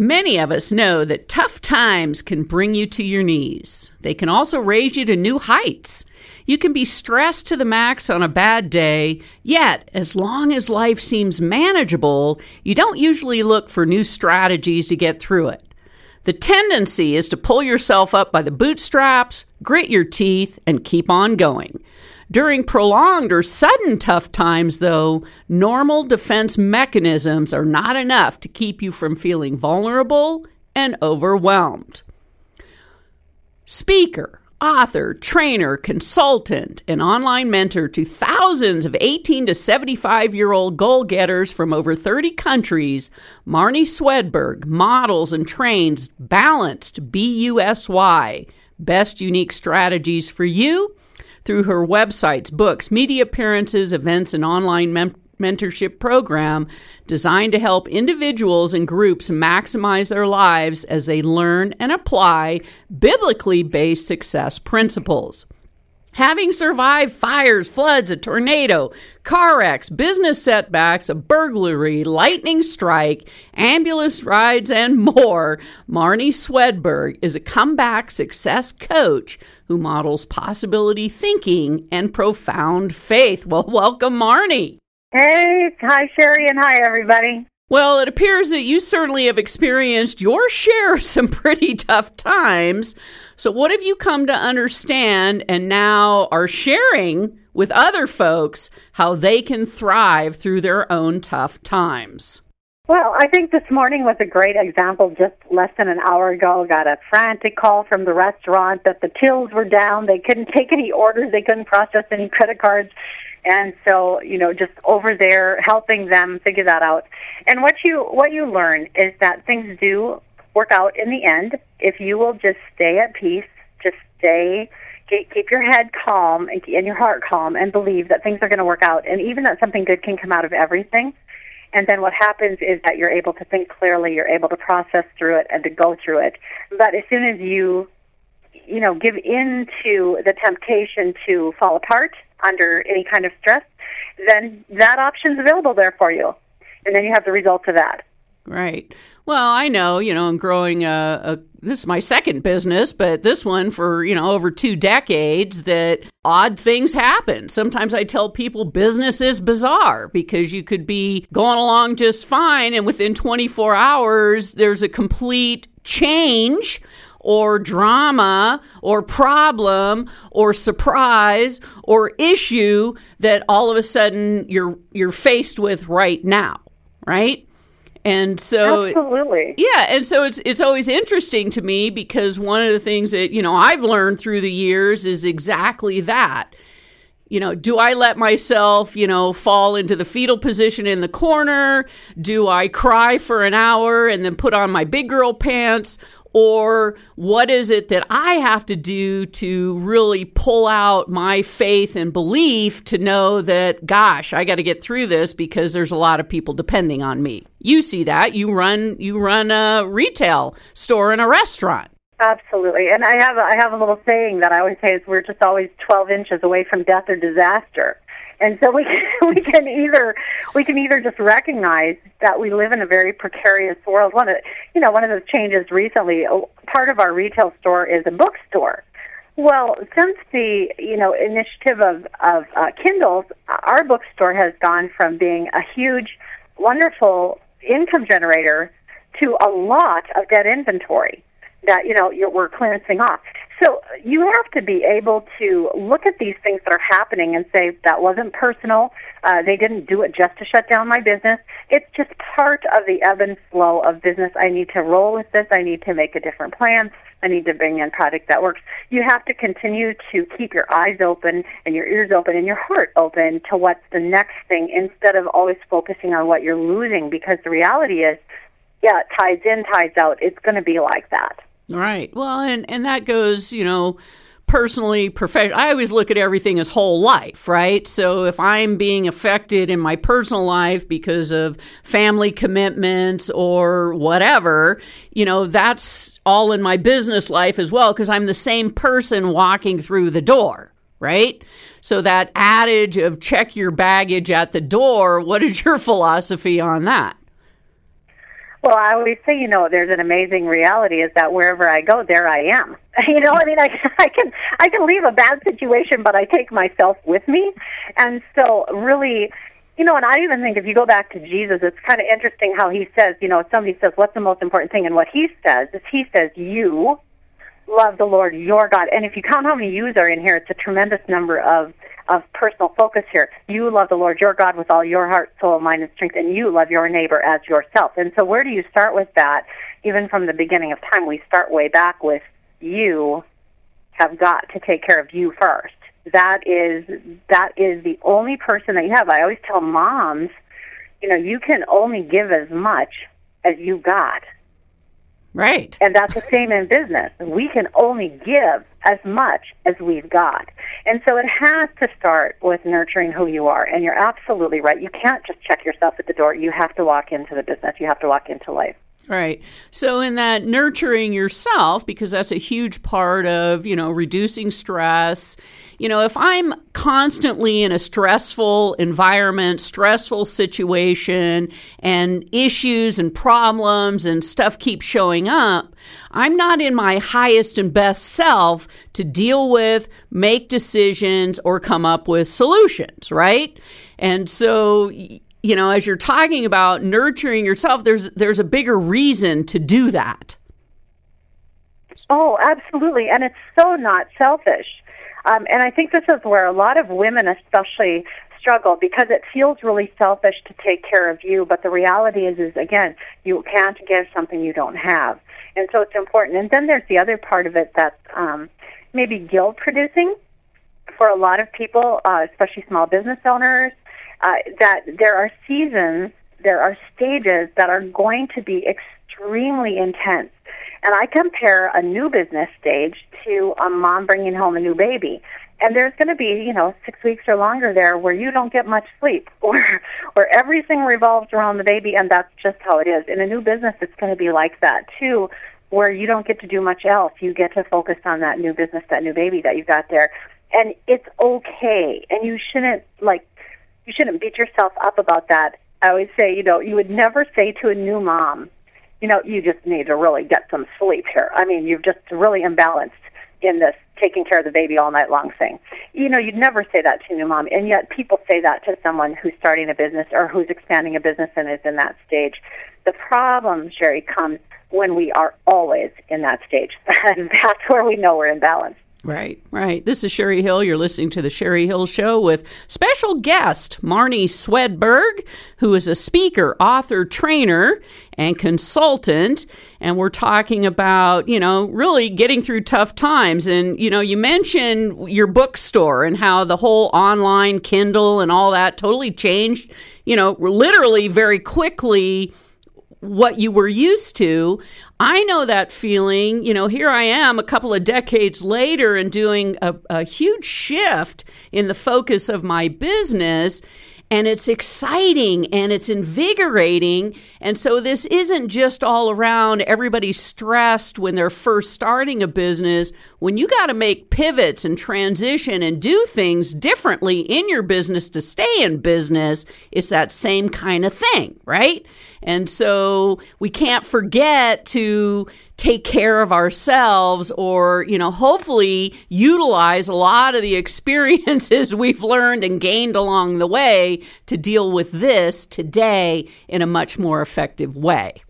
Many of us know that tough times can bring you to your knees. They can also raise you to new heights. You can be stressed to the max on a bad day, yet, as long as life seems manageable, you don't usually look for new strategies to get through it. The tendency is to pull yourself up by the bootstraps, grit your teeth, and keep on going. During prolonged or sudden tough times, though, normal defense mechanisms are not enough to keep you from feeling vulnerable and overwhelmed. Speaker, author, trainer, consultant, and online mentor to thousands of 18 to 75 year old goal getters from over 30 countries, Marnie Swedberg models and trains balanced BUSY, best unique strategies for you through her websites, books, media appearances, events, and online mem- mentorship program designed to help individuals and groups maximize their lives as they learn and apply biblically based success principles. Having survived fires, floods, a tornado, car wrecks, business setbacks, a burglary, lightning strike, ambulance rides, and more, Marnie Swedberg is a comeback success coach who models possibility thinking and profound faith. Well, welcome, Marnie. Hey, hi, Sherry, and hi, everybody. Well, it appears that you certainly have experienced your share of some pretty tough times. So, what have you come to understand and now are sharing with other folks how they can thrive through their own tough times? Well, I think this morning was a great example. Just less than an hour ago, got a frantic call from the restaurant that the tills were down. They couldn't take any orders. They couldn't process any credit cards. And so, you know, just over there helping them figure that out. And what you what you learn is that things do work out in the end if you will just stay at peace, just stay, keep your head calm and, your heart calm, and believe that things are going to work out, and even that something good can come out of everything. And then what happens is that you're able to think clearly, you're able to process through it and to go through it. But as soon as you, you know, give in to the temptation to fall apart under any kind of stress, then that option's available there for you. And then you have the results of that. Right. Well, I know, you know, I'm growing a, a, this is my second business, but this one for, you know, over two decades that odd things happen. Sometimes I tell people business is bizarre because you could be going along just fine and within 24 hours there's a complete change or drama or problem or surprise or issue that all of a sudden you're you're faced with right now, right? And so Absolutely. Yeah, and so it's it's always interesting to me because one of the things that, you know, I've learned through the years is exactly that. You know, do I let myself, you know, fall into the fetal position in the corner? Do I cry for an hour and then put on my big girl pants? Or what is it that I have to do to really pull out my faith and belief to know that, gosh, I got to get through this because there's a lot of people depending on me? You see that. You run you run a retail store and a restaurant. Absolutely, and I have I have a little saying that I always say is we're just always 12 inches away from death or disaster, and so we can, we can either we can either just recognize that we live in a very precarious world. One of you know one of the changes recently, part of our retail store is a bookstore. Well, since the you know initiative of of uh, Kindles, our bookstore has gone from being a huge, wonderful income generator to a lot of dead inventory that you know you're, we're cleansing off. So you have to be able to look at these things that are happening and say that wasn't personal. Uh, they didn't do it just to shut down my business. It's just part of the ebb and flow of business. I need to roll with this. I need to make a different plan. I need to bring in product that works. You have to continue to keep your eyes open and your ears open and your heart open to what's the next thing instead of always focusing on what you're losing because the reality is yeah, tides in, tides out. It's going to be like that. Right. Well, and and that goes, you know, personally, professional. I always look at everything as whole life, right? So if I'm being affected in my personal life because of family commitments or whatever, you know, that's all in my business life as well because I'm the same person walking through the door, right? So that adage of check your baggage at the door, what is your philosophy on that? Well, I always say, you know, there's an amazing reality is that wherever I go, there I am. You know, I mean, I, I can I can leave a bad situation, but I take myself with me, and so really, you know, and I even think if you go back to Jesus, it's kind of interesting how he says, you know, somebody says, "What's the most important thing?" and what he says is, he says, "You love the Lord your God," and if you count how many "yous" are in here, it's a tremendous number of of personal focus here. You love the Lord your God with all your heart, soul, mind, and strength, and you love your neighbor as yourself. And so, where do you start with that? Even from the beginning of time, we start way back with you have got to take care of you first. That is that is the only person that you have. I always tell moms, you know, you can only give as much as you got. Right. And that's the same in business. We can only give as much as we've got. And so it has to start with nurturing who you are. And you're absolutely right. You can't just check yourself at the door. You have to walk into the business, you have to walk into life. Right. So in that nurturing yourself because that's a huge part of, you know, reducing stress. You know, if I'm constantly in a stressful environment, stressful situation and issues and problems and stuff keep showing up, I'm not in my highest and best self to deal with, make decisions or come up with solutions, right? And so you know, as you're talking about nurturing yourself, there's there's a bigger reason to do that. Oh, absolutely, and it's so not selfish. Um, and I think this is where a lot of women, especially, struggle because it feels really selfish to take care of you. But the reality is, is again, you can't give something you don't have, and so it's important. And then there's the other part of it that's um, maybe guilt producing for a lot of people, uh, especially small business owners uh, that there are seasons, there are stages that are going to be extremely intense. And I compare a new business stage to a mom bringing home a new baby. And there's going to be, you know, six weeks or longer there where you don't get much sleep, or where everything revolves around the baby, and that's just how it is. In a new business, it's going to be like that too, where you don't get to do much else. You get to focus on that new business, that new baby that you've got there, and it's okay. And you shouldn't like you shouldn't beat yourself up about that. I always say, you know, you would never say to a new mom, you know, you just need to really get some sleep here. I mean, you've just really imbalanced in this taking care of the baby all night long thing. You know, you'd never say that to a new mom, and yet people say that to someone who's starting a business or who's expanding a business and is in that stage. The problem, Sherry, comes when we are always in that stage, and that's where we know we're imbalanced. Right, right. This is Sherry Hill. You're listening to The Sherry Hill Show with special guest Marnie Swedberg, who is a speaker, author, trainer, and consultant. And we're talking about, you know, really getting through tough times. And, you know, you mentioned your bookstore and how the whole online Kindle and all that totally changed, you know, literally very quickly what you were used to. I know that feeling. You know, here I am a couple of decades later and doing a, a huge shift in the focus of my business and it's exciting and it's invigorating. And so this isn't just all around everybody stressed when they're first starting a business. When you got to make pivots and transition and do things differently in your business to stay in business, it's that same kind of thing, right? And so we can't forget to take care of ourselves or, you know, hopefully utilize a lot of the experiences we've learned and gained along the way to deal with this today in a much more effective way.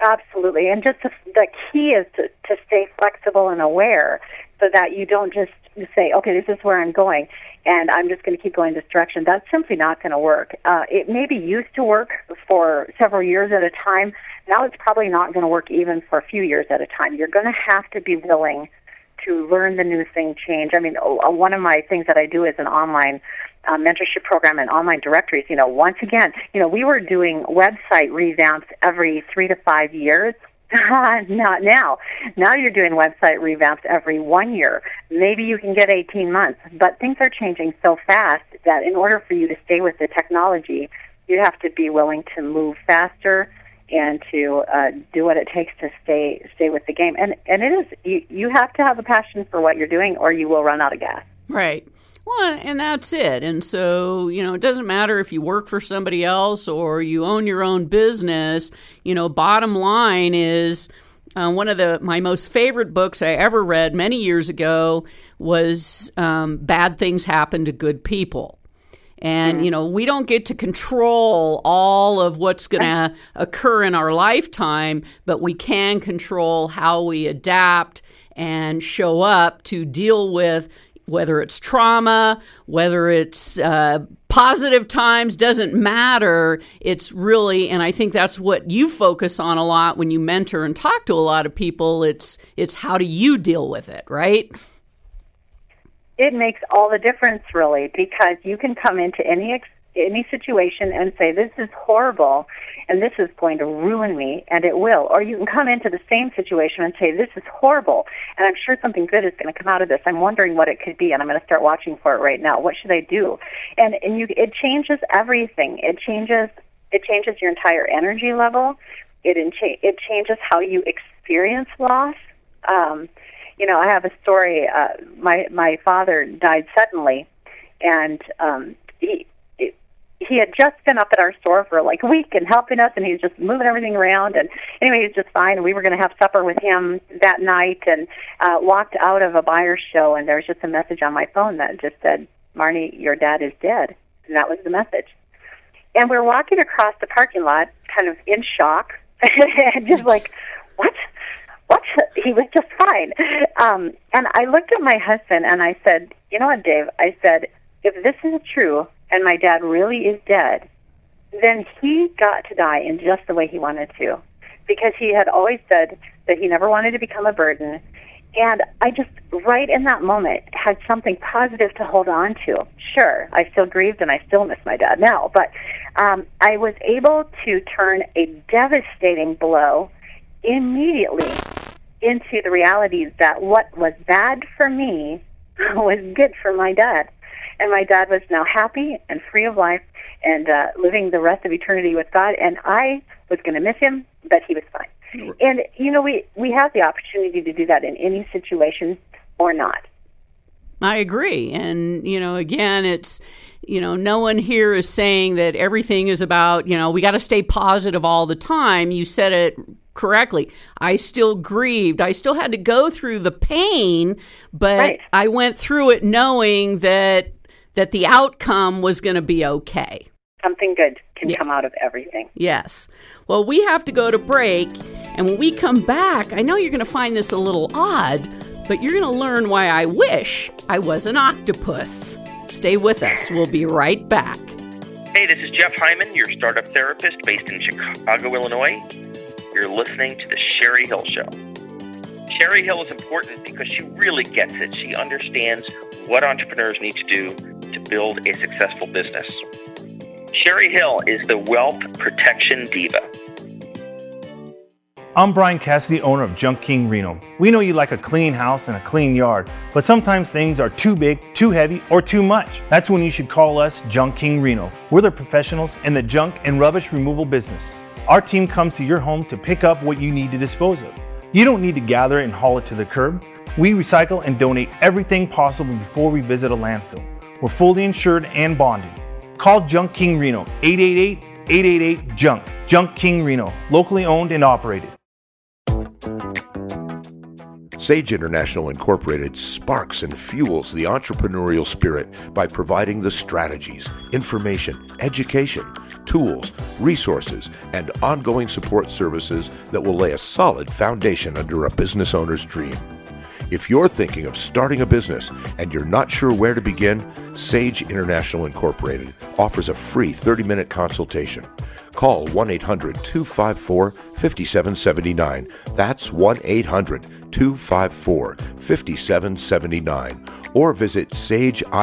Absolutely. And just the, key is to, to stay flexible and aware so that you don't just say, okay, this is where I'm going and I'm just going to keep going this direction. That's simply not going to work. Uh, it maybe used to work for several years at a time. Now it's probably not going to work even for a few years at a time. You're going to have to be willing to learn the new thing change. I mean, one of my things that I do is an online uh, mentorship program and online directories. You know, once again, you know, we were doing website revamps every three to five years. Not now. Now you're doing website revamps every one year. Maybe you can get 18 months, but things are changing so fast that in order for you to stay with the technology, you have to be willing to move faster and to uh, do what it takes to stay stay with the game. And and it is you you have to have a passion for what you're doing, or you will run out of gas. Right. Well, and that's it. And so, you know, it doesn't matter if you work for somebody else or you own your own business. You know, bottom line is uh, one of the my most favorite books I ever read many years ago was um, "Bad Things Happen to Good People." And, mm-hmm. you know, we don't get to control all of what's going to occur in our lifetime, but we can control how we adapt and show up to deal with whether it's trauma, whether it's uh, positive times, doesn't matter. It's really, and I think that's what you focus on a lot when you mentor and talk to a lot of people. It's it's how do you deal with it, right? It makes all the difference, really, because you can come into any any situation and say, This is horrible and this is going to ruin me, and it will. Or you can come into the same situation and say, This is horrible, and I'm sure something good is going to come out of this. I'm wondering what it could be, and I'm going to start watching for it right now. What should I do? And and you it changes everything. It changes it changes your entire energy level. It it changes how you experience loss. Um, you know, I have a story. Uh, my my father died suddenly, and um, he he had just been up at our store for like a week and helping us and he was just moving everything around. And anyway he was just fine and we were going to have supper with him that night and uh walked out of a buyer's show and there was just a message on my phone that just said marnie your dad is dead. And that was the message. And we we're walking across the parking lot kind of in shock and just like what? What? He was just fine. Um and i looked at my husband and i said you know what dave? I said if this is true and my dad really is dead, then he got to die in just the way he wanted to. Because he had always said that he never wanted to become a burden. And I just, right in that moment, had something positive to hold on to. Sure, I still grieved and I still miss my dad now, but um, I was able to turn a devastating blow immediately into the reality that what was bad for me was good for my dad and my dad was now happy and free of life and uh, living the rest of eternity with God. And I was going to miss him, but he was fine. And you know, we we have the opportunity to do that in any situation or not. I agree. And, you know, again, it's, you know, no one here is saying that everything is about, you know, we got to stay positive all the time. You said it correctly. I still grieved. I still had to go through the pain, but right. I went through it knowing that that the outcome was going to be okay. Something good can yes. come out of everything. Yes. Well, we have to go to break. And when we come back, I know you're going to find this a little odd, but you're going to learn why I wish I was an octopus. Stay with us. We'll be right back. Hey, this is Jeff Hyman, your startup therapist based in Chicago, Illinois. You're listening to The Sherry Hill Show. Sherry Hill is important because she really gets it. She understands what entrepreneurs need to do to build a successful business. Sherry Hill is the wealth protection diva. I'm Brian Cassidy, owner of Junk King Reno. We know you like a clean house and a clean yard, but sometimes things are too big, too heavy, or too much. That's when you should call us Junk King Reno. We're the professionals in the junk and rubbish removal business. Our team comes to your home to pick up what you need to dispose of. You don't need to gather and haul it to the curb. We recycle and donate everything possible before we visit a landfill. We're fully insured and bonded. Call Junk King Reno 888 888 Junk. Junk King Reno, locally owned and operated. Sage International Incorporated sparks and fuels the entrepreneurial spirit by providing the strategies, information, education, tools, resources, and ongoing support services that will lay a solid foundation under a business owner's dream. If you're thinking of starting a business and you're not sure where to begin, Sage International Incorporated offers a free 30 minute consultation. Call 1 800 254 5779. That's 1 800 254 5779. Or visit sageintl.com.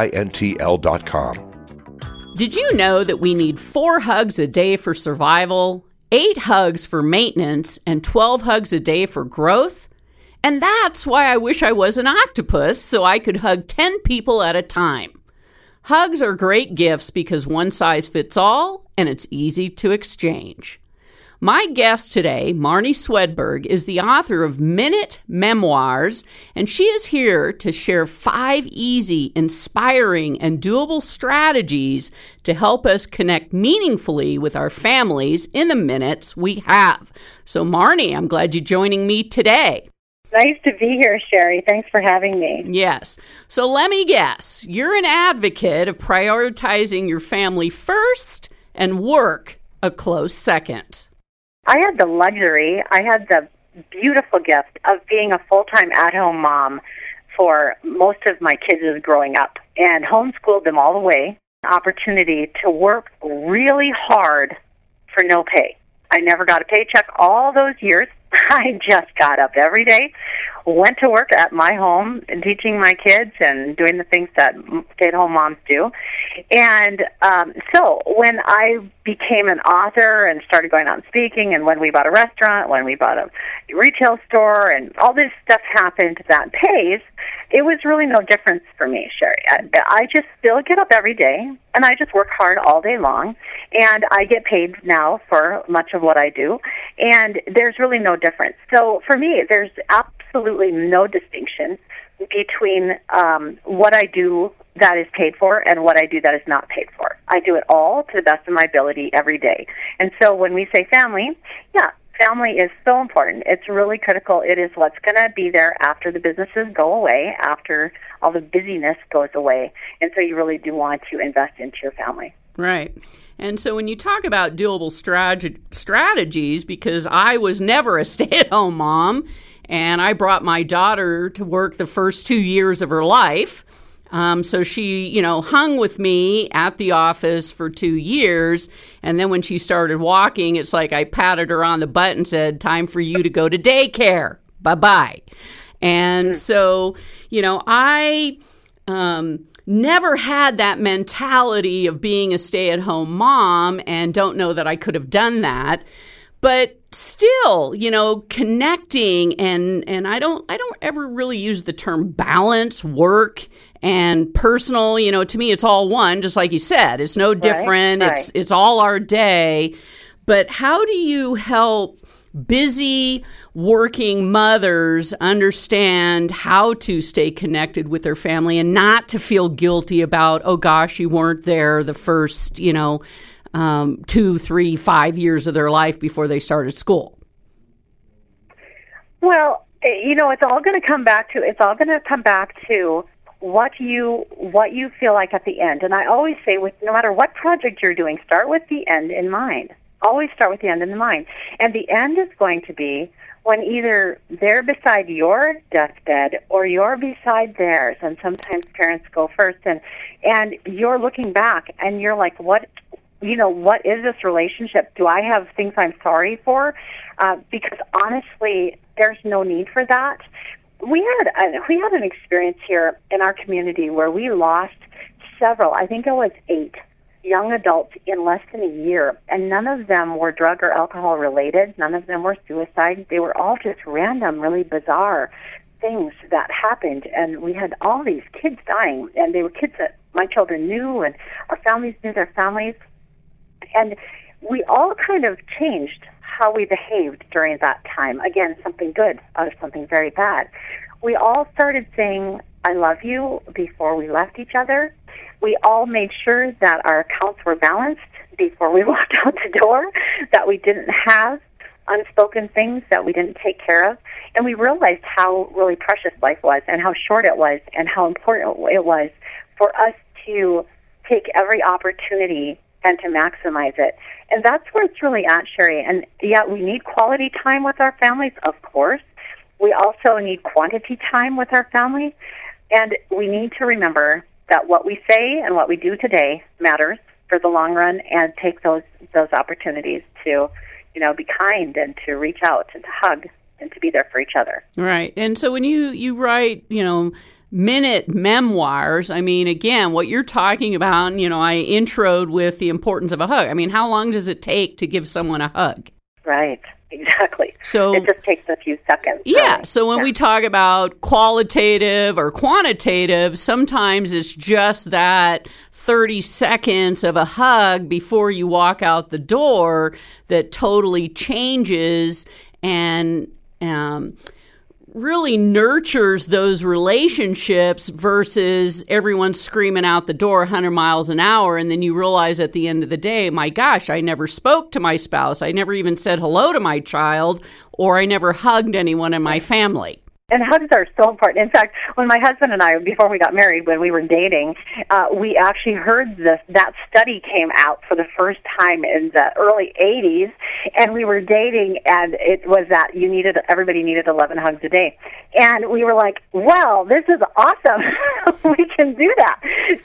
Did you know that we need four hugs a day for survival, eight hugs for maintenance, and 12 hugs a day for growth? And that's why I wish I was an octopus so I could hug 10 people at a time. Hugs are great gifts because one size fits all and it's easy to exchange. My guest today, Marnie Swedberg, is the author of Minute Memoirs, and she is here to share five easy, inspiring, and doable strategies to help us connect meaningfully with our families in the minutes we have. So, Marnie, I'm glad you're joining me today. Nice to be here, Sherry. Thanks for having me. Yes. So, let me guess you're an advocate of prioritizing your family first and work a close second. I had the luxury, I had the beautiful gift of being a full time at home mom for most of my kids growing up and homeschooled them all the way. Opportunity to work really hard for no pay. I never got a paycheck all those years. I just got up every day, went to work at my home and teaching my kids and doing the things that stay at home moms do. And um, so when I became an author and started going out and speaking, and when we bought a restaurant, when we bought a retail store, and all this stuff happened that pays, it was really no difference for me, Sherry. I, I just still get up every day and I just work hard all day long, and I get paid now for much of what I do, and there's really no difference. So for me, there's absolutely no distinction between um, what I do that is paid for and what I do that is not paid for. I do it all to the best of my ability every day. And so when we say family, yeah, family is so important. It's really critical. It is what's going to be there after the businesses go away, after all the busyness goes away. And so you really do want to invest into your family. Right. And so when you talk about doable strat- strategies, because I was never a stay at home mom, and I brought my daughter to work the first two years of her life. Um, so she, you know, hung with me at the office for two years. And then when she started walking, it's like I patted her on the butt and said, Time for you to go to daycare. Bye bye. And so, you know, I um, never had that mentality of being a stay at home mom and don't know that I could have done that but still you know connecting and and i don't i don't ever really use the term balance work and personal you know to me it's all one just like you said. It's no different. Right. it's it's all our day. But how do you help busy working mothers understand how to stay connected with their family and not to feel guilty about oh gosh you weren't there the first you know um, two, three, five years of their life before they started school? Well, eh, you know, it's all going to come back to it's all going to come back to what you what you feel like at the end. And I always say, with no matter what project you're doing, start with the end in mind. Always start with the end in mind. And the end is going to be when either they're beside your deathbed or you're beside theirs. And sometimes parents go first, and and you're looking back and you're like, what you know, what is this relationship? Do I have things I'm sorry for? Uh, because honestly, there's no need for that. We had a, we had an experience here in our community where we lost several. I think it was eight young adults in less than a year, and none of them were drug or alcohol related. None of them were suicide. They were all just random, really bizarre things that happened, and we had all these kids dying, and they were kids that my children knew, and our families knew their families. And we all kind of changed how we behaved during that time. Again, something good of something very bad. We all started saying, I love you before we left each other. We all made sure that our accounts were balanced before we walked out the door, that we didn't have unspoken things that we didn't take care of. And we realized how really precious life was and how short it was and how important it was for us to take every opportunity and to maximize it. And that's where it's really at, Sherry. And yeah, we need quality time with our families, of course. We also need quantity time with our families. And we need to remember that what we say and what we do today matters for the long run and take those those opportunities to, you know, be kind and to reach out and to hug and to be there for each other. Right. And so when you you write, you know, minute memoirs, I mean, again, what you're talking about, you know, I introed with the importance of a hug. I mean, how long does it take to give someone a hug? Right. Exactly. So it just takes a few seconds. Yeah. Really. So when yeah. we talk about qualitative or quantitative, sometimes it's just that 30 seconds of a hug before you walk out the door that totally changes and um, really nurtures those relationships versus everyone screaming out the door 100 miles an hour and then you realize at the end of the day my gosh i never spoke to my spouse. I never even said hello to my child or i never hugged anyone in my family and hugs are so important. In fact, when my husband and I, before we got married, when we were dating, uh, we actually heard this. That study came out for the first time in the early '80s, and we were dating, and it was that you needed everybody needed 11 hugs a day, and we were like, "Well, this is awesome. we can do that."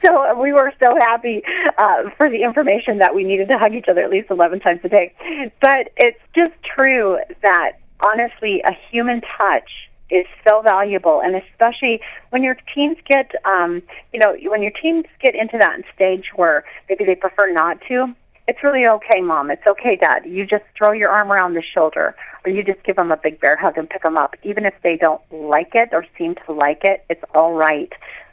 So we were so happy uh, for the information that we needed to hug each other at least 11 times a day. But it's just true that honestly, a human touch is so valuable, and especially when your teens get, um, you know, when your teens get into that stage where maybe they prefer not to. It's really okay, mom. It's okay, dad. You just throw your arm around the shoulder, or you just give them a big bear hug and pick them up. Even if they don't like it or seem to like it, it's all right.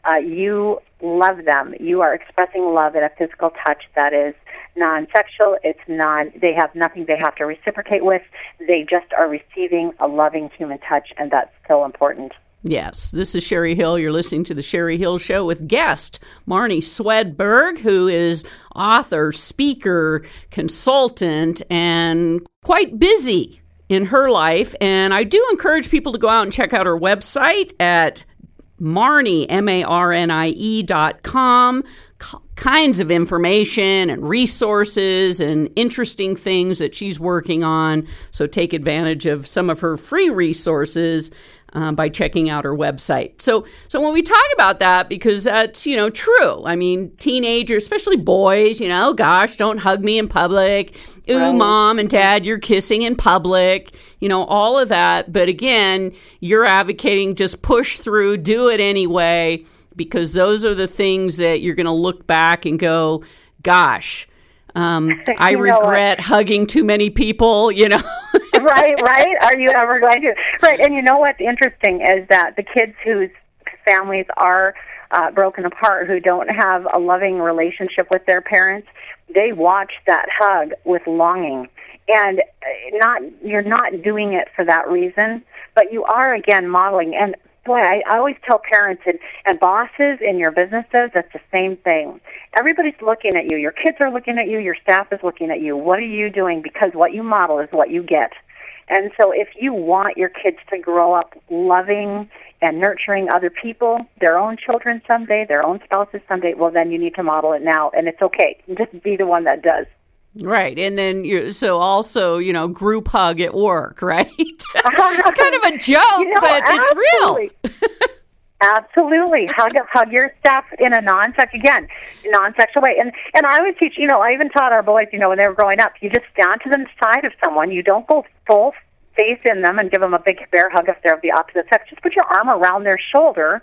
Uh, you love them. You are expressing love in a physical touch that is non-sexual. It's non. They have nothing they have to reciprocate with. They just are receiving a loving human touch, and that's so important. Yes, this is Sherry Hill. You're listening to the Sherry Hill Show with guest Marnie Swedberg, who is author, speaker, consultant, and quite busy in her life. And I do encourage people to go out and check out her website at Marnie, M A R N I E dot com. Kinds of information and resources and interesting things that she's working on. So take advantage of some of her free resources uh, by checking out her website. So, so when we talk about that, because that's you know true. I mean, teenagers, especially boys, you know, gosh, don't hug me in public. Ooh, right. mom and dad, you're kissing in public. You know, all of that. But again, you're advocating just push through, do it anyway, because those are the things that you're going to look back and go, gosh. Um, I regret hugging too many people, you know. right, right. Are you ever going to? Right, and you know what's interesting is that the kids whose families are uh, broken apart, who don't have a loving relationship with their parents, they watch that hug with longing, and uh, not you're not doing it for that reason, but you are again modeling. And boy, I, I always tell parents and, and bosses in your businesses that's the same thing. Everybody's looking at you. Your kids are looking at you. Your staff is looking at you. What are you doing? Because what you model is what you get. And so if you want your kids to grow up loving and nurturing other people, their own children someday, their own spouses someday, well, then you need to model it now. And it's okay. Just be the one that does. Right. And then you so also, you know, group hug at work, right? it's kind of a joke, you know, but absolutely. it's real. Absolutely, hug hug your staff in a non-sex again, non-sexual way. And and I would teach, you know, I even taught our boys, you know, when they were growing up, you just stand to the side of someone. You don't go full face in them and give them a big bear hug if they're of the opposite sex. Just put your arm around their shoulder,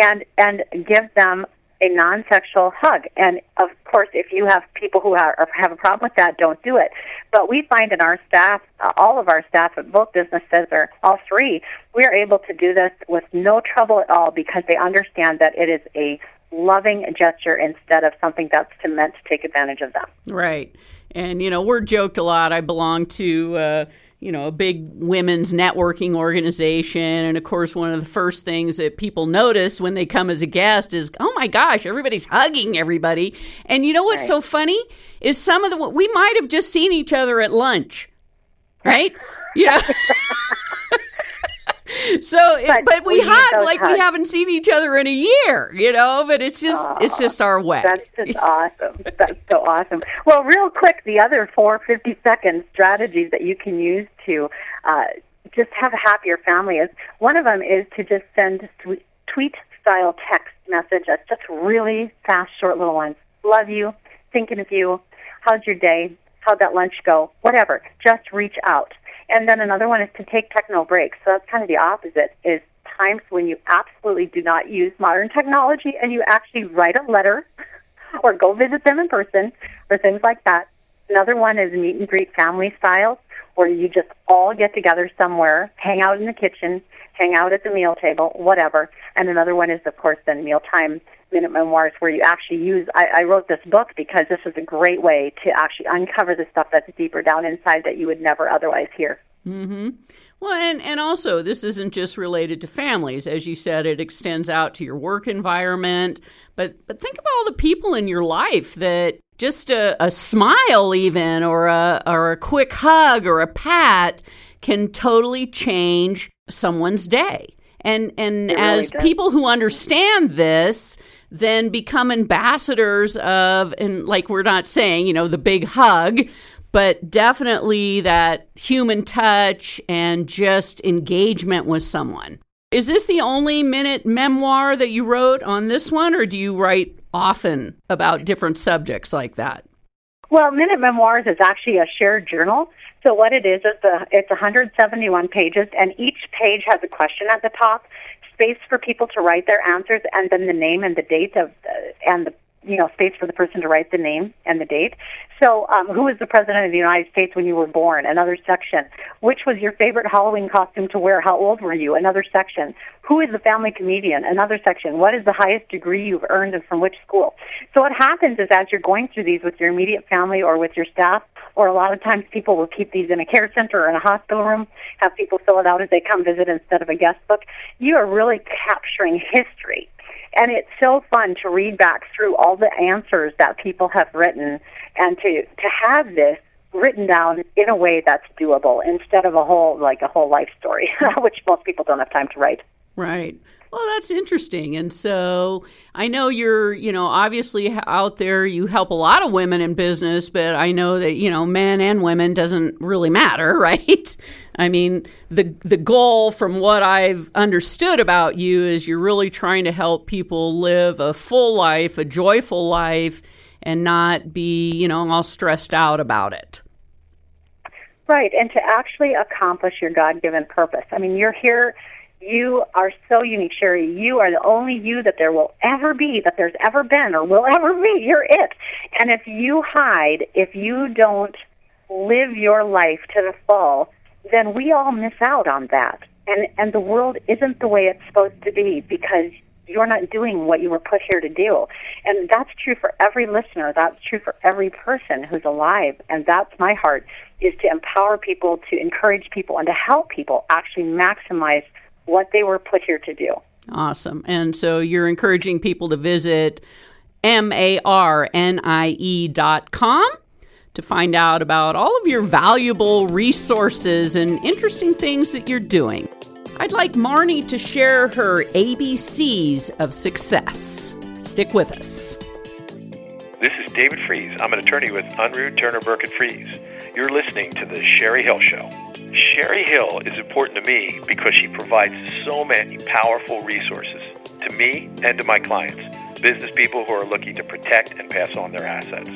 and and give them a non-sexual hug. And of course, if you have people who are, have a problem with that, don't do it. But we find in our staff, all of our staff at both businesses, or all three, we are able to do this with no trouble at all because they understand that it is a loving gesture instead of something that's to meant to take advantage of them. Right. And, you know, we're joked a lot. I belong to, uh, you know, a big women's networking organization. And of course, one of the first things that people notice when they come as a guest is, oh my gosh, everybody's hugging everybody. And you know what's right. so funny is some of the, we might have just seen each other at lunch, right? yeah. so but, but we, we hug like hugs. we haven't seen each other in a year you know but it's just oh, it's just our way that's just awesome that's so awesome well real quick the other four fifty second strategies that you can use to uh, just have a happier family is one of them is to just send tweet style text message that's just really fast short little ones love you thinking of you. How's your day? How'd that lunch go? Whatever. Just reach out. And then another one is to take techno breaks. So that's kind of the opposite is times when you absolutely do not use modern technology and you actually write a letter or go visit them in person or things like that. Another one is meet and greet family styles where you just all get together somewhere, hang out in the kitchen, hang out at the meal table, whatever. And another one is, of course, then mealtime minute memoirs where you actually use. I, I wrote this book because this is a great way to actually uncover the stuff that's deeper down inside that you would never otherwise hear. Mm-hmm. Well, and, and also, this isn't just related to families. As you said, it extends out to your work environment. But, but think of all the people in your life that just a, a smile, even, or a, or a quick hug or a pat can totally change someone's day. And, and as people who understand this, then become ambassadors of, and like we're not saying, you know, the big hug, but definitely that human touch and just engagement with someone. Is this the only minute memoir that you wrote on this one, or do you write often about different subjects like that? Well, Minute Memoirs is actually a shared journal. So what it is is the it's 171 pages, and each page has a question at the top, space for people to write their answers, and then the name and the date of the, and the you know, space for the person to write the name and the date. So, um, who was the president of the United States when you were born? Another section. Which was your favorite Halloween costume to wear? How old were you? Another section. Who is the family comedian? Another section. What is the highest degree you've earned and from which school? So, what happens is as you're going through these with your immediate family or with your staff, or a lot of times people will keep these in a care center or in a hospital room, have people fill it out as they come visit instead of a guest book. You are really capturing history and it's so fun to read back through all the answers that people have written and to, to have this written down in a way that's doable instead of a whole like a whole life story, which most people don't have time to write. Right. Well, that's interesting. And so I know you're, you know, obviously out there, you help a lot of women in business, but I know that, you know, men and women doesn't really matter, right? I mean, the the goal from what I've understood about you is you're really trying to help people live a full life, a joyful life and not be, you know, all stressed out about it. Right, and to actually accomplish your God-given purpose. I mean, you're here you are so unique, Sherry. You are the only you that there will ever be, that there's ever been or will ever be. You're it. And if you hide, if you don't live your life to the full, then we all miss out on that. And and the world isn't the way it's supposed to be because you're not doing what you were put here to do. And that's true for every listener. That's true for every person who's alive. And that's my heart is to empower people, to encourage people, and to help people actually maximize what they were put here to do. Awesome. And so you're encouraging people to visit M-A-R-N-I-E dot com to find out about all of your valuable resources and interesting things that you're doing. I'd like Marnie to share her ABCs of success. Stick with us. This is David Frees. I'm an attorney with Unruh Turner Burke, and Frees. You're listening to The Sherry Hill Show. Sherry Hill is important to me because she provides so many powerful resources to me and to my clients, business people who are looking to protect and pass on their assets.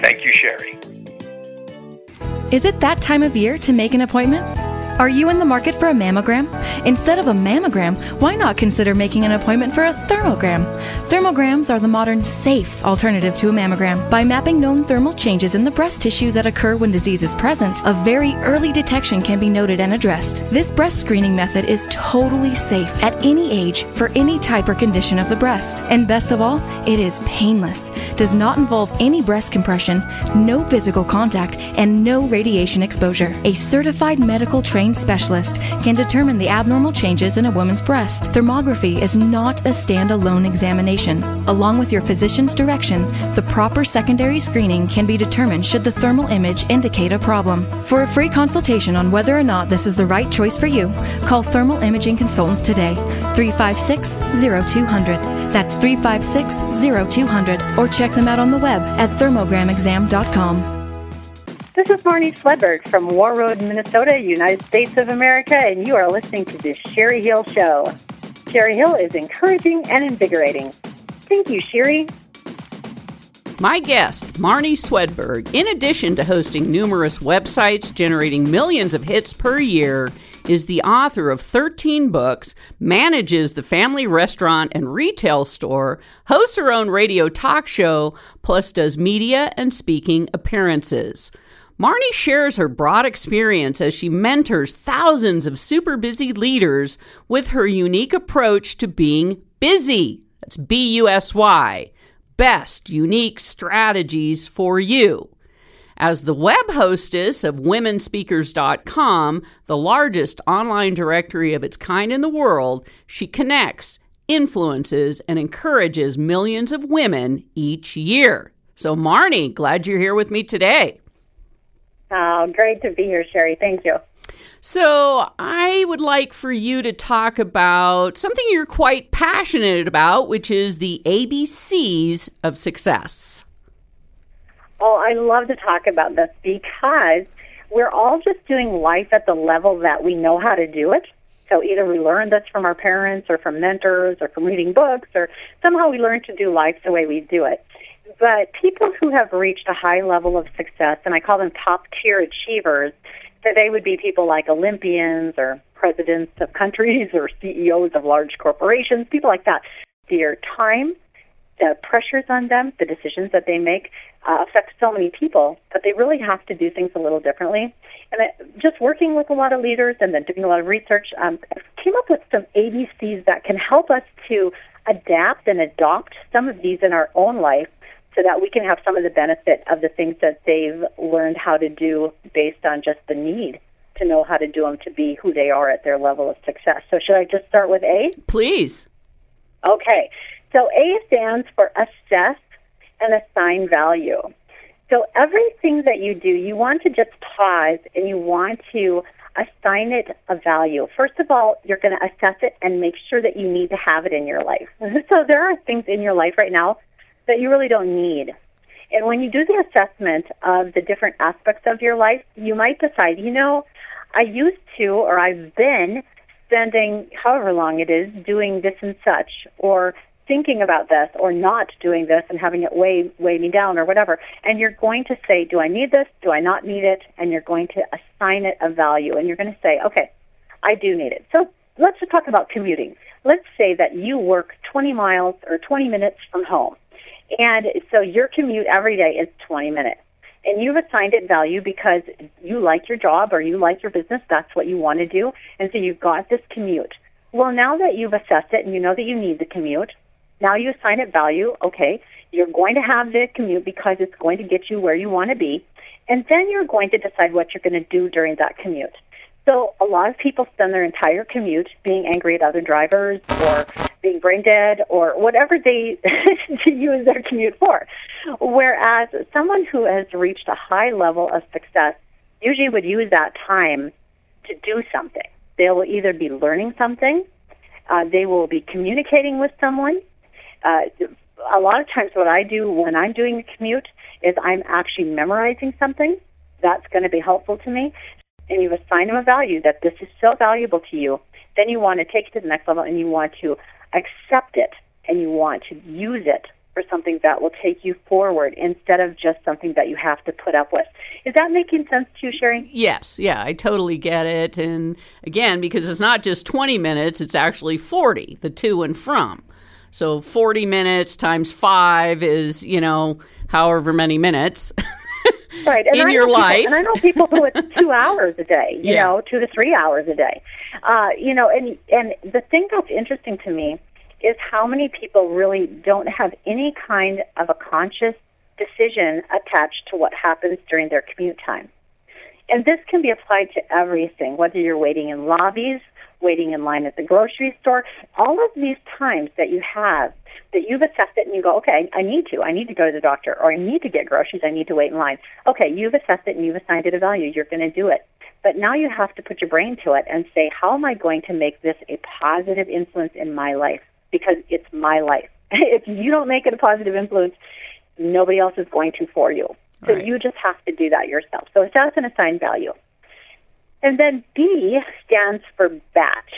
Thank you, Sherry. Is it that time of year to make an appointment? Are you in the market for a mammogram? Instead of a mammogram, why not consider making an appointment for a thermogram? Thermograms are the modern, safe alternative to a mammogram. By mapping known thermal changes in the breast tissue that occur when disease is present, a very early detection can be noted and addressed. This breast screening method is totally safe at any age for any type or condition of the breast. And best of all, it is painless, does not involve any breast compression, no physical contact, and no radiation exposure. A certified medical trained specialist can determine the abnormal changes in a woman's breast. Thermography is not a standalone examination. Along with your physician's direction, the proper secondary screening can be determined should the thermal image indicate a problem. For a free consultation on whether or not this is the right choice for you, call Thermal Imaging Consultants today, 356 0200. That's 356 0200, or check them out on the web at thermogramexam.com. This is Marnie Swedberg from Warroad, Minnesota, United States of America, and you are listening to the Sherry Hill Show. Sherry Hill is encouraging and invigorating. Thank you, Sherry. My guest, Marnie Swedberg, in addition to hosting numerous websites generating millions of hits per year, is the author of 13 books, manages the family restaurant and retail store, hosts her own radio talk show, plus does media and speaking appearances. Marnie shares her broad experience as she mentors thousands of super busy leaders with her unique approach to being busy. That's B U S Y best unique strategies for you. As the web hostess of womenspeakers.com, the largest online directory of its kind in the world, she connects, influences, and encourages millions of women each year. So, Marnie, glad you're here with me today. Oh, great to be here, Sherry. Thank you. So, I would like for you to talk about something you're quite passionate about, which is the ABCs of success. Oh, I love to talk about this because we're all just doing life at the level that we know how to do it. So either we learned this from our parents or from mentors or from reading books or somehow we learn to do life the way we do it. But people who have reached a high level of success, and I call them top tier achievers, that they would be people like Olympians or presidents of countries or CEOs of large corporations, people like that. Their time, the pressures on them, the decisions that they make uh, affect so many people, but they really have to do things a little differently. And it, just working with a lot of leaders and then doing a lot of research, um, came up with some ABCs that can help us to adapt and adopt some of these in our own life so that we can have some of the benefit of the things that they've learned how to do based on just the need to know how to do them to be who they are at their level of success. So, should I just start with A? Please. Okay. So, A stands for assess and assign value. So, everything that you do, you want to just pause and you want to assign it a value. First of all, you're going to assess it and make sure that you need to have it in your life. so, there are things in your life right now that you really don't need. And when you do the assessment of the different aspects of your life, you might decide, you know, I used to or I've been spending however long it is doing this and such, or thinking about this, or not doing this and having it weigh weigh me down or whatever. And you're going to say, do I need this? Do I not need it? And you're going to assign it a value. And you're going to say, okay, I do need it. So let's just talk about commuting. Let's say that you work 20 miles or 20 minutes from home and so your commute every day is 20 minutes. And you've assigned it value because you like your job or you like your business. That's what you want to do. And so you've got this commute. Well, now that you've assessed it and you know that you need the commute, now you assign it value. Okay, you're going to have the commute because it's going to get you where you want to be. And then you're going to decide what you're going to do during that commute. So a lot of people spend their entire commute being angry at other drivers or being brain dead or whatever they use their commute for. Whereas someone who has reached a high level of success usually would use that time to do something. They will either be learning something, uh, they will be communicating with someone. Uh, a lot of times, what I do when I'm doing a commute is I'm actually memorizing something that's going to be helpful to me and you assign them a value that this is so valuable to you, then you want to take it to the next level and you want to accept it and you want to use it for something that will take you forward instead of just something that you have to put up with. Is that making sense to you, Sherry? Yes, yeah, I totally get it. And again, because it's not just 20 minutes, it's actually 40, the to and from. So 40 minutes times five is, you know, however many minutes. right. And in I your people, life. and I know people who it's two hours a day, you Yeah. know, two to three hours a day. Uh, you know, and and the thing that's interesting to me is how many people really don't have any kind of a conscious decision attached to what happens during their commute time. And this can be applied to everything, whether you're waiting in lobbies, waiting in line at the grocery store, all of these times that you have that you've assessed it and you go, okay, I need to. I need to go to the doctor or I need to get groceries. I need to wait in line. Okay, you've assessed it and you've assigned it a value. You're going to do it. But now you have to put your brain to it and say, how am I going to make this a positive influence in my life? Because it's my life. if you don't make it a positive influence, nobody else is going to for you. So Right. you just have to do that yourself. So assess and assign value. And then B stands for batch.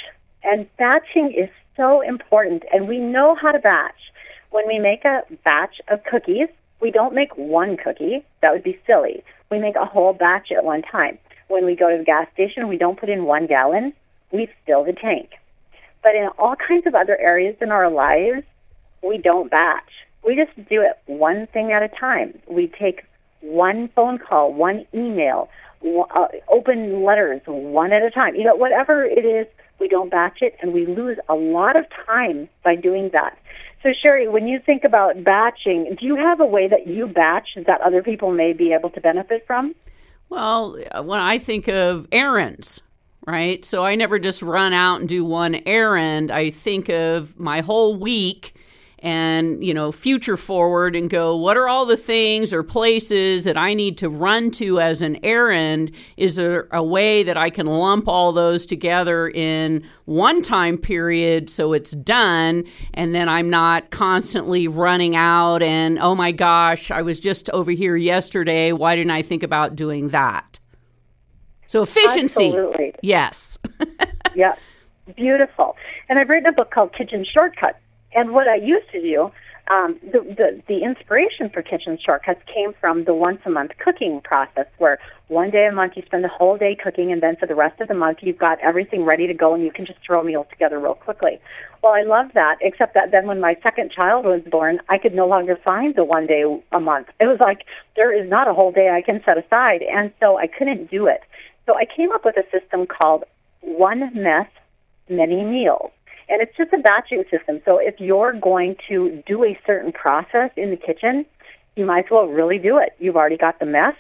And batching is so important. And we know how to batch. When we make a batch of cookies, We don't make one cookie. That would be silly. We make a whole batch at one time. When we go to the gas station, we don't put in one gallon. We fill the tank. But in all kinds of other areas in our lives, we don't batch. We just do it one thing at a time. We take one phone call, one email, uh, open letters one at a time. You know, whatever it is, we don't batch it, and we lose a lot of time by doing that. So, Sherry, when you think about batching, do you have a way that you batch that other people may be able to benefit from? Well, when I think of errands, right? So I never just run out and do one errand. I think of my whole week and you know future forward and go what are all the things or places that i need to run to as an errand? Is there a way that i can lump all those together in one time period so it's done and then i'm not constantly running out and oh my gosh i was just over here yesterday. Why didn't i think about doing that? So efficiency. Absolutely. yes. Yeah. Beautiful. And i've written a book called kitchen shortcuts and what I used to do, um, the, the the inspiration for kitchen shortcuts came from the once a month cooking process, where one day a month you spend the whole day cooking, and then for the rest of the month you've got everything ready to go, and you can just throw meals together real quickly. Well, I loved that, except that then when my second child was born, I could no longer find the one day a month. It was like there is not a whole day I can set aside, and so I couldn't do it. So I came up with a system called One Mess, Many Meals. And it's just a batching system. So if you're going to do a certain process in the kitchen, you might as well really do it. You've already got the mess.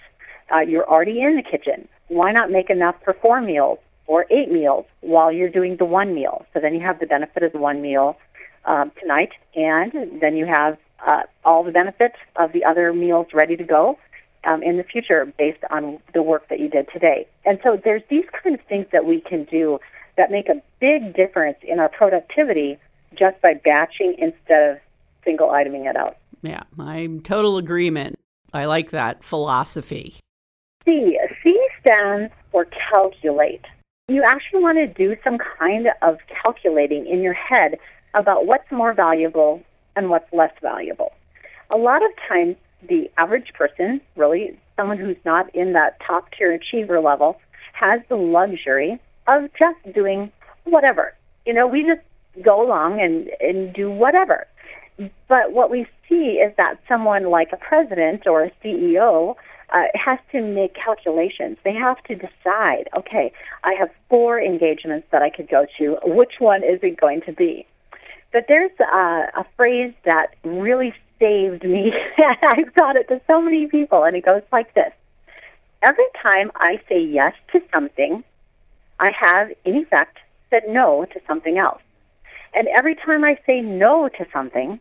Uh, you're already in the kitchen. Why not make enough for four meals or eight meals while you're doing the one meal? So then you have the benefit of the one meal um, tonight, and then you have uh, all the benefits of the other meals ready to go um, in the future based on the work that you did today. And so there's these kind of things that we can do that make a big difference in our productivity just by batching instead of single iteming it out. Yeah, I'm total agreement. I like that philosophy. C. C stands for calculate. You actually want to do some kind of calculating in your head about what's more valuable and what's less valuable. A lot of times, the average person, really someone who's not in that top tier achiever level, has the luxury of just doing whatever. You know, we just go along and, and do whatever. But what we see is that someone like a president or a CEO uh, has to make calculations. They have to decide, okay, I have four engagements that I could go to. Which one is it going to be? But there's a, a phrase that really saved me. I've taught it to so many people, and it goes like this Every time I say yes to something, I have, in effect, said no to something else. And every time I say no to something,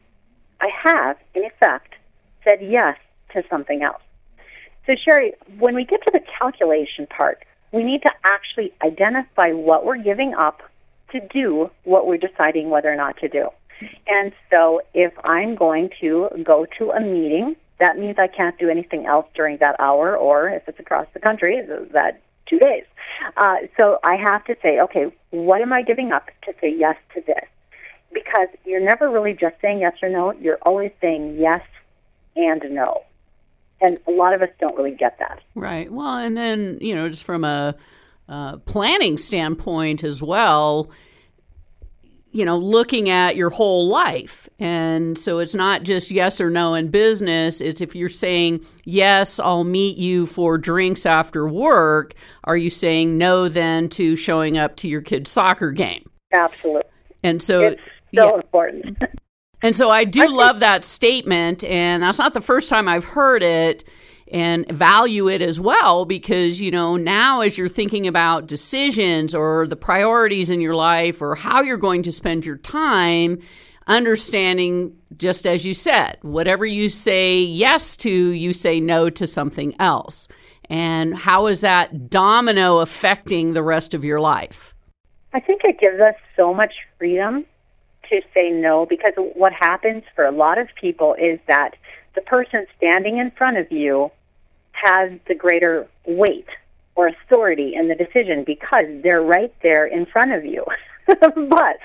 I have, in effect, said yes to something else. So, Sherry, when we get to the calculation part, we need to actually identify what we're giving up to do what we're deciding whether or not to do. And so, if I'm going to go to a meeting, that means I can't do anything else during that hour, or if it's across the country, that two days. Uh, so I have to say, okay, what am I giving up to say yes to this? Because you're never really just saying yes or no. You're always saying yes and no. And a lot of us don't really get that. Right. Well, and then, you know, just from a uh, planning standpoint as well, you know, looking at your whole life. And so it's not just yes or no in business. It's if you're saying, yes, I'll meet you for drinks after work, are you saying no then to showing up to your kid's soccer game? Absolutely. And so it's so yeah. important. and so I do I love that statement. And that's not the first time I've heard it and value it as well because you know now as you're thinking about decisions or the priorities in your life or how you're going to spend your time understanding just as you said whatever you say yes to you say no to something else. And how is that domino affecting the rest of your life? I think it gives us so much freedom to say no because what happens for a lot of people is that the person standing in front of you has the greater weight or authority in the decision because they're right there in front of you. but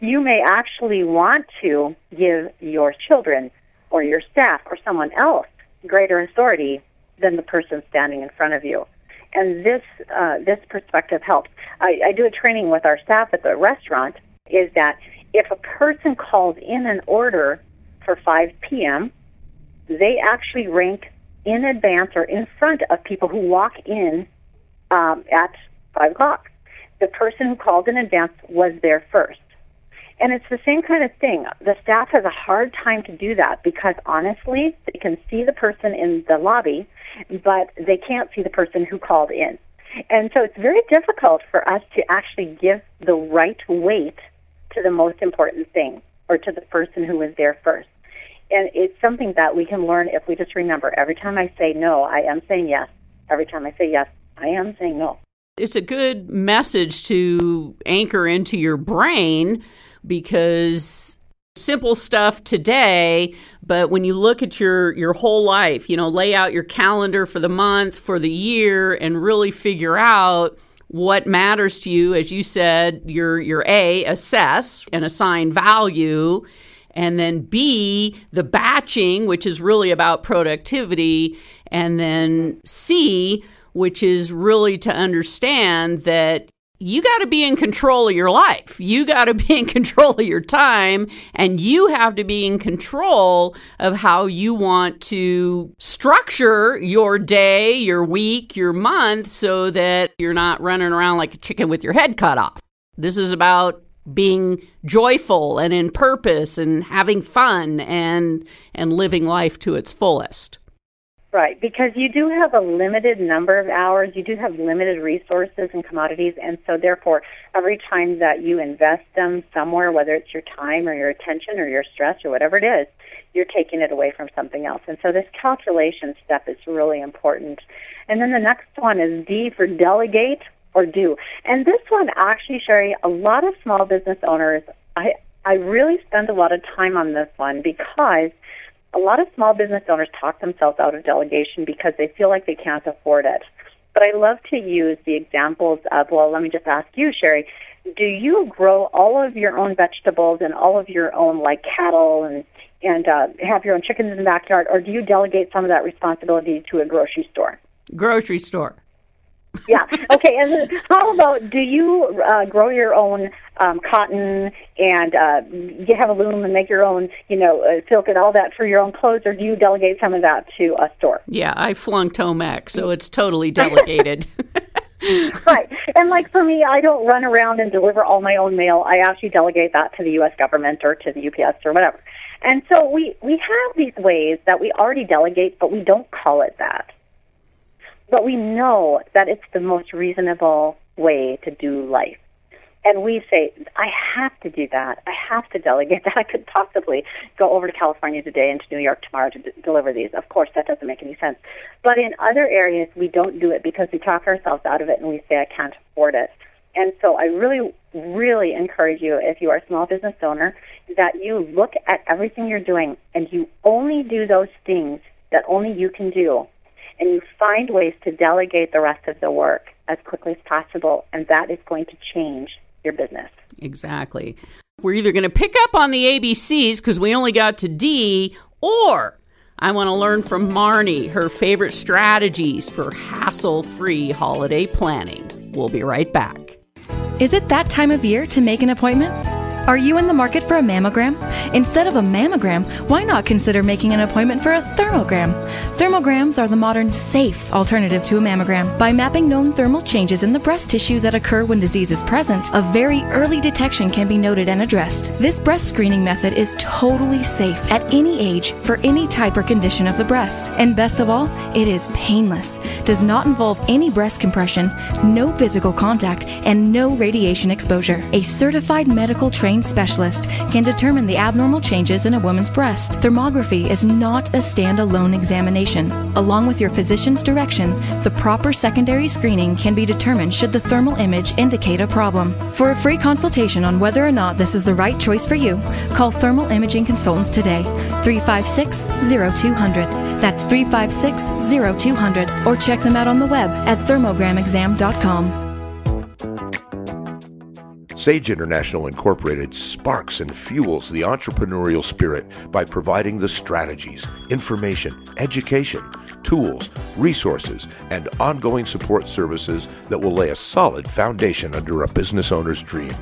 you may actually want to give your children or your staff or someone else greater authority than the person standing in front of you. And this uh, this perspective helps. I, I do a training with our staff at the restaurant. Is that if a person calls in an order for 5 p.m., they actually rank in advance or in front of people who walk in um, at 5 o'clock. The person who called in advance was there first. And it's the same kind of thing. The staff has a hard time to do that because honestly, they can see the person in the lobby, but they can't see the person who called in. And so it's very difficult for us to actually give the right weight to the most important thing or to the person who was there first. And it's something that we can learn if we just remember every time I say no, I am saying yes. Every time I say yes, I am saying no. It's a good message to anchor into your brain because simple stuff today but when you look at your your whole life you know lay out your calendar for the month for the year and really figure out what matters to you as you said your your a assess and assign value and then b the batching which is really about productivity and then c which is really to understand that you got to be in control of your life. You got to be in control of your time, and you have to be in control of how you want to structure your day, your week, your month so that you're not running around like a chicken with your head cut off. This is about being joyful and in purpose and having fun and and living life to its fullest. Right, because you do have a limited number of hours, you do have limited resources and commodities, and so therefore, every time that you invest them somewhere, whether it's your time or your attention or your stress or whatever it is, you're taking it away from something else. And so this calculation step is really important. And then the next one is D for delegate or do. And this one actually, Sherry, a lot of small business owners, I I really spend a lot of time on this one because a lot of small business owners talk themselves out of delegation because they feel like they can't afford it. But I love to use the examples of, well, let me just ask you, Sherry, do you grow all of your own vegetables and all of your own like cattle and and uh, have your own chickens in the backyard, or do you delegate some of that responsibility to a grocery store? Grocery store yeah. Okay. And how about do you uh, grow your own um, cotton and uh, you have a loom and make your own, you know, uh, silk and all that for your own clothes, or do you delegate some of that to a store? Yeah, I flunked home ec, so it's totally delegated. right. And like for me, I don't run around and deliver all my own mail. I actually delegate that to the U.S. government or to the UPS or whatever. And so we, we have these ways that we already delegate, but we don't call it that. But we know that it's the most reasonable way to do life. And we say, I have to do that. I have to delegate that. I could possibly go over to California today and to New York tomorrow to d- deliver these. Of course, that doesn't make any sense. But in other areas, we don't do it because we talk ourselves out of it and we say, I can't afford it. And so I really, really encourage you, if you are a small business owner, that you look at everything you're doing and you only do those things that only you can do and you find ways to delegate the rest of the work as quickly as possible, and that is going to change your business. Exactly. We're either going to pick up on the ABCs because we only got to D, or I want to learn from Marnie her favorite strategies for hassle free holiday planning. We'll be right back. Is it that time of year to make an appointment? Are you in the market for a mammogram? Instead of a mammogram, why not consider making an appointment for a thermogram? Thermograms are the modern, safe alternative to a mammogram. By mapping known thermal changes in the breast tissue that occur when disease is present, a very early detection can be noted and addressed. This breast screening method is totally safe at any age for any type or condition of the breast. And best of all, it is painless, does not involve any breast compression, no physical contact, and no radiation exposure. A certified medical trained specialist can determine the abnormal changes in a woman's breast. Thermography is not a standalone examination. Along with your physician's direction, the proper secondary screening can be determined should the thermal image indicate a problem. For a free consultation on whether or not this is the right choice for you, call Thermal Imaging Consultants today, 356 0200. That's 356 0200, or check them out on the web at thermogramexam.com. Sage International Incorporated sparks and fuels the entrepreneurial spirit by providing the strategies, information, education, tools, resources, and ongoing support services that will lay a solid foundation under a business owner's dream.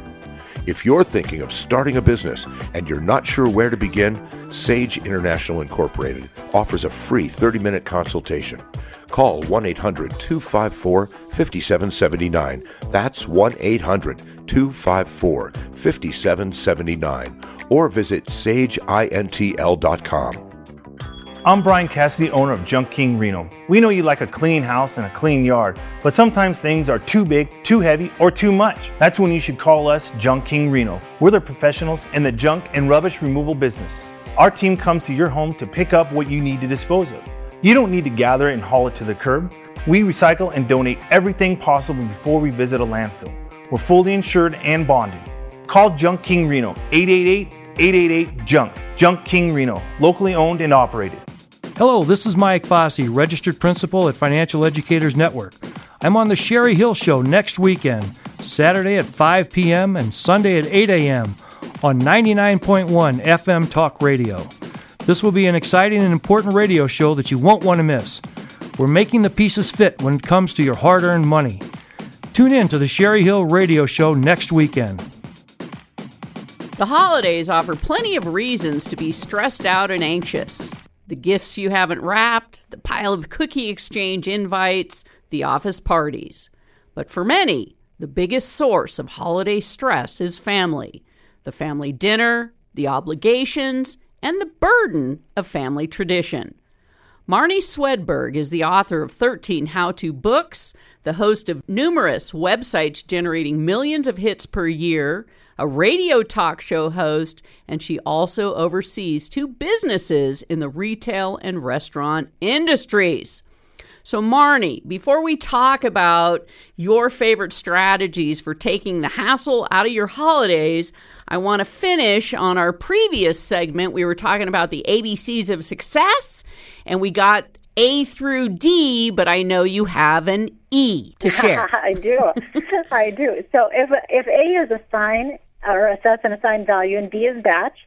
If you're thinking of starting a business and you're not sure where to begin, Sage International Incorporated offers a free 30 minute consultation. Call 1 800 254 5779. That's 1 800 254 5779. Or visit sageintl.com. I'm Brian Cassidy, owner of Junk King Reno. We know you like a clean house and a clean yard, but sometimes things are too big, too heavy, or too much. That's when you should call us Junk King Reno. We're the professionals in the junk and rubbish removal business. Our team comes to your home to pick up what you need to dispose of. You don't need to gather it and haul it to the curb. We recycle and donate everything possible before we visit a landfill. We're fully insured and bonded. Call Junk King Reno 888 888 Junk. Junk King Reno, locally owned and operated. Hello, this is Mike Fossey, registered principal at Financial Educators Network. I'm on the Sherry Hill Show next weekend, Saturday at 5 p.m. and Sunday at 8 a.m. on 99.1 FM Talk Radio. This will be an exciting and important radio show that you won't want to miss. We're making the pieces fit when it comes to your hard earned money. Tune in to the Sherry Hill Radio Show next weekend. The holidays offer plenty of reasons to be stressed out and anxious the gifts you haven't wrapped, the pile of cookie exchange invites, the office parties. But for many, the biggest source of holiday stress is family the family dinner, the obligations, and the burden of family tradition. Marnie Swedberg is the author of 13 how to books, the host of numerous websites generating millions of hits per year, a radio talk show host, and she also oversees two businesses in the retail and restaurant industries. So, Marnie, before we talk about your favorite strategies for taking the hassle out of your holidays, I want to finish on our previous segment. We were talking about the ABCs of success, and we got A through D, but I know you have an E to share. I do. I do. So if if A is assign or assess and assign value, and B is batch,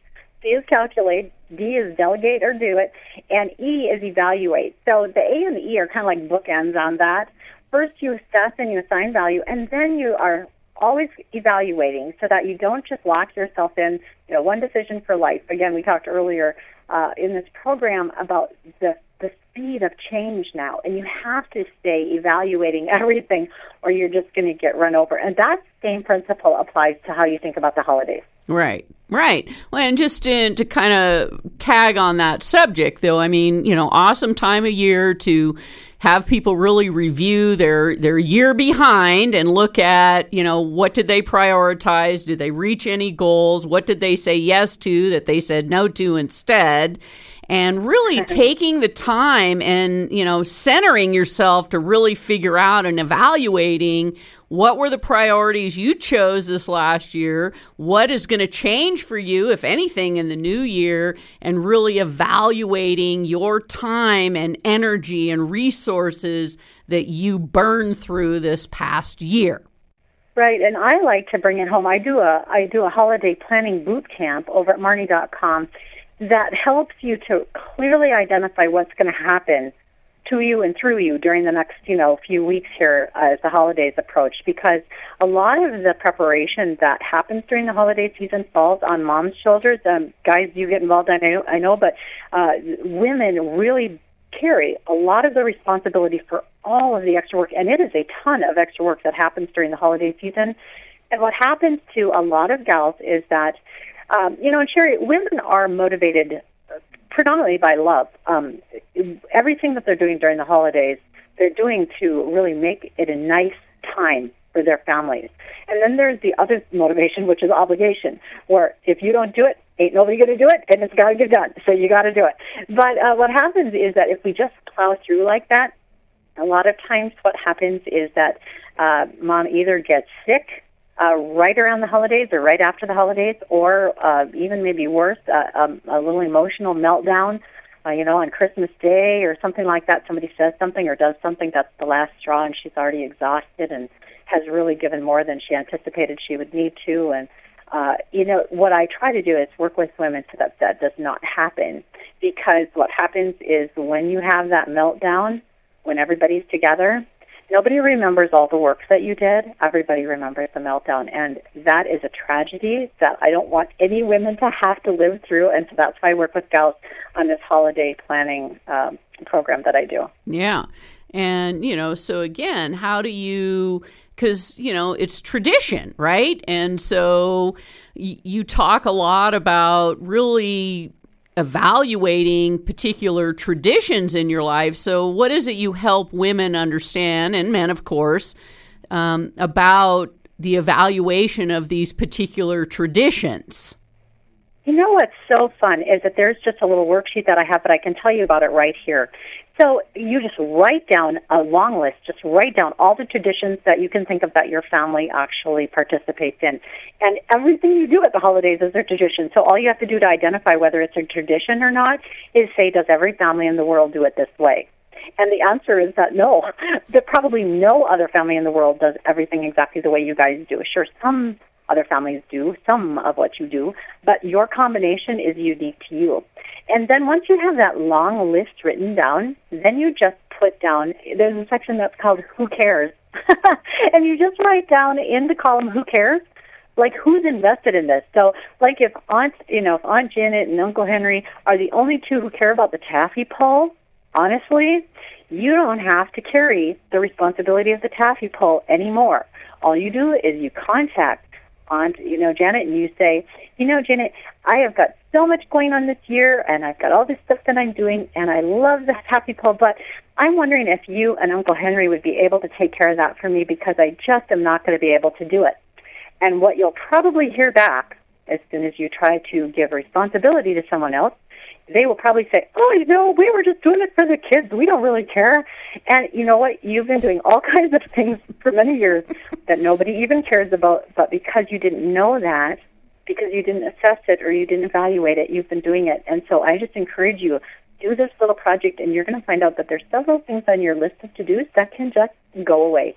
C is calculate, D is delegate or do it, and E is evaluate. So the A and the E are kind of like bookends on that. First, you assess and you assign value, and then you are always evaluating so that you don't just lock yourself in, you know, one decision for life. Again, we talked earlier uh, in this program about the speed of change now, and you have to stay evaluating everything, or you're just going to get run over. And that same principle applies to how you think about the holidays. Right, right. Well, and just to, to kind of tag on that subject, though, I mean, you know, awesome time of year to have people really review their their year behind and look at, you know, what did they prioritize? Did they reach any goals? What did they say yes to that they said no to instead? And really taking the time and you know centering yourself to really figure out and evaluating what were the priorities you chose this last year what is going to change for you if anything in the new year and really evaluating your time and energy and resources that you burned through this past year Right, and I like to bring it home. I do a I do a holiday planning boot camp over at Marnie.com, that helps you to clearly identify what's going to happen to you and through you during the next, you know, few weeks here as the holidays approach because a lot of the preparation that happens during the holiday season falls on mom's shoulders. Um, guys, you get involved, I know, I know but uh, women really carry a lot of the responsibility for all of the extra work, and it is a ton of extra work that happens during the holiday season. And what happens to a lot of gals is that um, you know, and Sherry, women are motivated predominantly by love. Um, everything that they're doing during the holidays, they're doing to really make it a nice time for their families. And then there's the other motivation, which is obligation, where if you don't do it, ain't nobody going to do it, and it's got to get done. So you got to do it. But uh, what happens is that if we just plow through like that, a lot of times what happens is that uh, mom either gets sick uh, right around the holidays or right after the holidays, or uh, even maybe worse, uh, um, a little emotional meltdown. Uh, you know, on Christmas Day or something like that, somebody says something or does something that's the last straw, and she's already exhausted and has really given more than she anticipated she would need to. And, uh, you know, what I try to do is work with women so that that does not happen. Because what happens is when you have that meltdown, when everybody's together, nobody remembers all the work that you did. Everybody remembers the meltdown. And that is a tragedy that I don't want any women to have to live through. And so that's why I work with gals on this holiday planning um, program that I do. Yeah. And, you know, so again, how do you because you know it's tradition right and so y- you talk a lot about really evaluating particular traditions in your life so what is it you help women understand and men of course um, about the evaluation of these particular traditions you know what's so fun is that there's just a little worksheet that I have, but I can tell you about it right here. So you just write down a long list, just write down all the traditions that you can think of that your family actually participates in. And everything you do at the holidays is a tradition. So all you have to do to identify whether it's a tradition or not is say, does every family in the world do it this way? And the answer is that no, that probably no other family in the world does everything exactly the way you guys do. Sure, some other families do some of what you do, but your combination is unique to you. And then once you have that long list written down, then you just put down, there's a section that's called Who Cares? and you just write down in the column Who Cares? Like who's invested in this? So, like if Aunt, you know, if Aunt Janet and Uncle Henry are the only two who care about the taffy pull, honestly, you don't have to carry the responsibility of the taffy pull anymore. All you do is you contact Aunt, you know, Janet, and you say, you know, Janet, I have got so much going on this year, and I've got all this stuff that I'm doing, and I love the happy pull, but I'm wondering if you and Uncle Henry would be able to take care of that for me because I just am not going to be able to do it. And what you'll probably hear back as soon as you try to give responsibility to someone else they will probably say, "Oh, you know, we were just doing it for the kids. We don't really care." And you know what? You've been doing all kinds of things for many years that nobody even cares about, but because you didn't know that, because you didn't assess it or you didn't evaluate it, you've been doing it. And so I just encourage you do this little project and you're going to find out that there's several things on your list of to-dos that can just go away.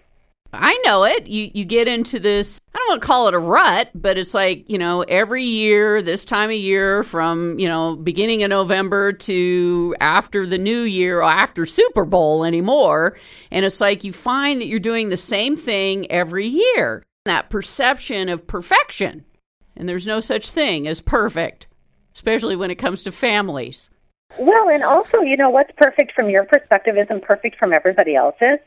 I know it. You you get into this. I don't want to call it a rut, but it's like you know every year, this time of year, from you know beginning of November to after the New Year or after Super Bowl anymore, and it's like you find that you're doing the same thing every year. That perception of perfection, and there's no such thing as perfect, especially when it comes to families. Well, and also, you know, what's perfect from your perspective isn't perfect from everybody else's.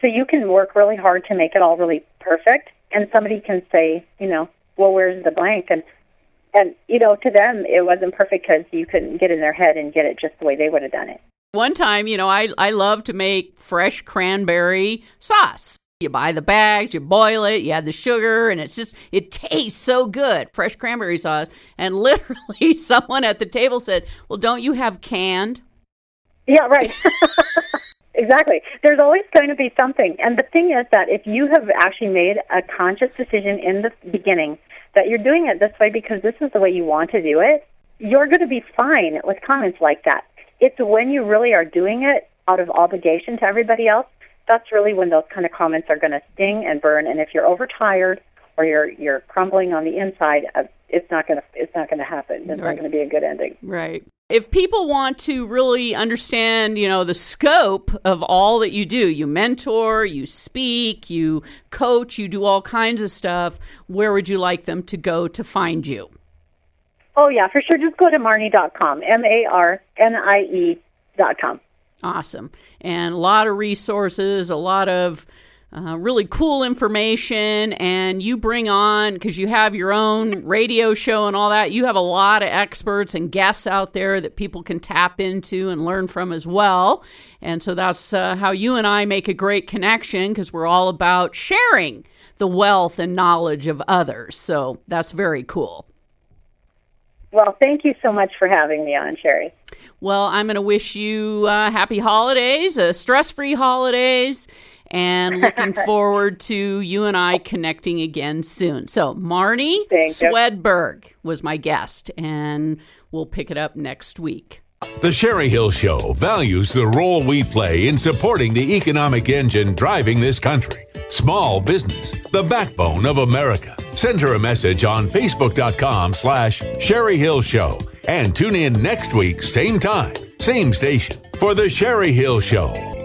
So you can work really hard to make it all really perfect, and somebody can say, you know, well, where's the blank? And and you know, to them, it wasn't perfect because you couldn't get in their head and get it just the way they would have done it. One time, you know, I I love to make fresh cranberry sauce. You buy the bags, you boil it, you add the sugar, and it's just, it tastes so good. Fresh cranberry sauce. And literally, someone at the table said, Well, don't you have canned? Yeah, right. Exactly. There's always going to be something. And the thing is that if you have actually made a conscious decision in the beginning that you're doing it this way because this is the way you want to do it, you're going to be fine with comments like that. It's when you really are doing it out of obligation to everybody else, that's really when those kind of comments are going to sting and burn. And if you're overtired or you're you're crumbling on the inside, it's not going to it's not going to happen. It's right. not going to be a good ending. Right if people want to really understand, you know, the scope of all that you do, you mentor, you speak, you coach, you do all kinds of stuff, where would you like them to go to find you? Oh, yeah, for sure. Just go to marnie.com, M A R N I E.com. Awesome. And a lot of resources, a lot of uh, really cool information, and you bring on because you have your own radio show and all that. You have a lot of experts and guests out there that people can tap into and learn from as well. And so that's uh, how you and I make a great connection because we're all about sharing the wealth and knowledge of others. So that's very cool. Well, thank you so much for having me on, Sherry. Well, I'm going to wish you uh, happy holidays, uh, stress free holidays, and looking forward to you and I connecting again soon. So, Marnie Thank Swedberg you. was my guest, and we'll pick it up next week. The Sherry Hill Show values the role we play in supporting the economic engine driving this country. Small business, the backbone of America. Send her a message on Facebook.com slash Sherry Hill Show and tune in next week, same time, same station, for The Sherry Hill Show.